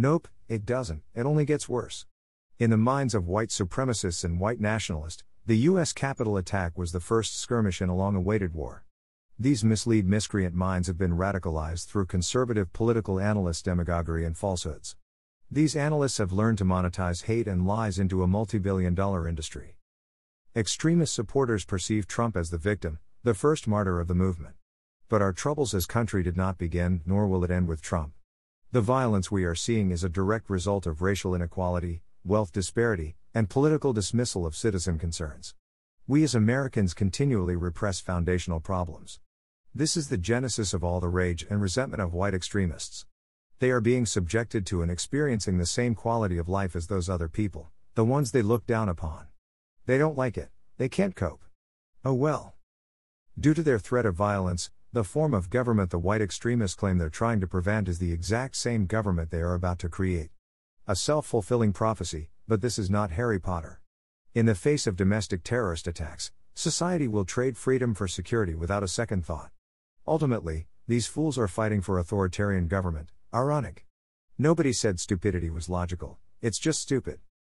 Nope, it doesn't, it only gets worse. In the minds of white supremacists and white nationalists, the U.S. Capitol attack was the first skirmish in a long awaited war. These mislead miscreant minds have been radicalized through conservative political analyst demagoguery and falsehoods. These analysts have learned to monetize hate and lies into a multi billion dollar industry. Extremist supporters perceive Trump as the victim, the first martyr of the movement. But our troubles as country did not begin, nor will it end with Trump. The violence we are seeing is a direct result of racial inequality, wealth disparity, and political dismissal of citizen concerns. We as Americans continually repress foundational problems. This is the genesis of all the rage and resentment of white extremists. They are being subjected to and experiencing the same quality of life as those other people, the ones they look down upon. They don't like it, they can't cope. Oh well. Due to their threat of violence, the form of government the white extremists claim they're trying to prevent is the exact same government they are about to create. A self fulfilling prophecy, but this is not Harry Potter. In the face of domestic terrorist attacks, society will trade freedom for security without a second thought. Ultimately, these fools are fighting for authoritarian government. Ironic. Nobody said stupidity was logical, it's just stupid.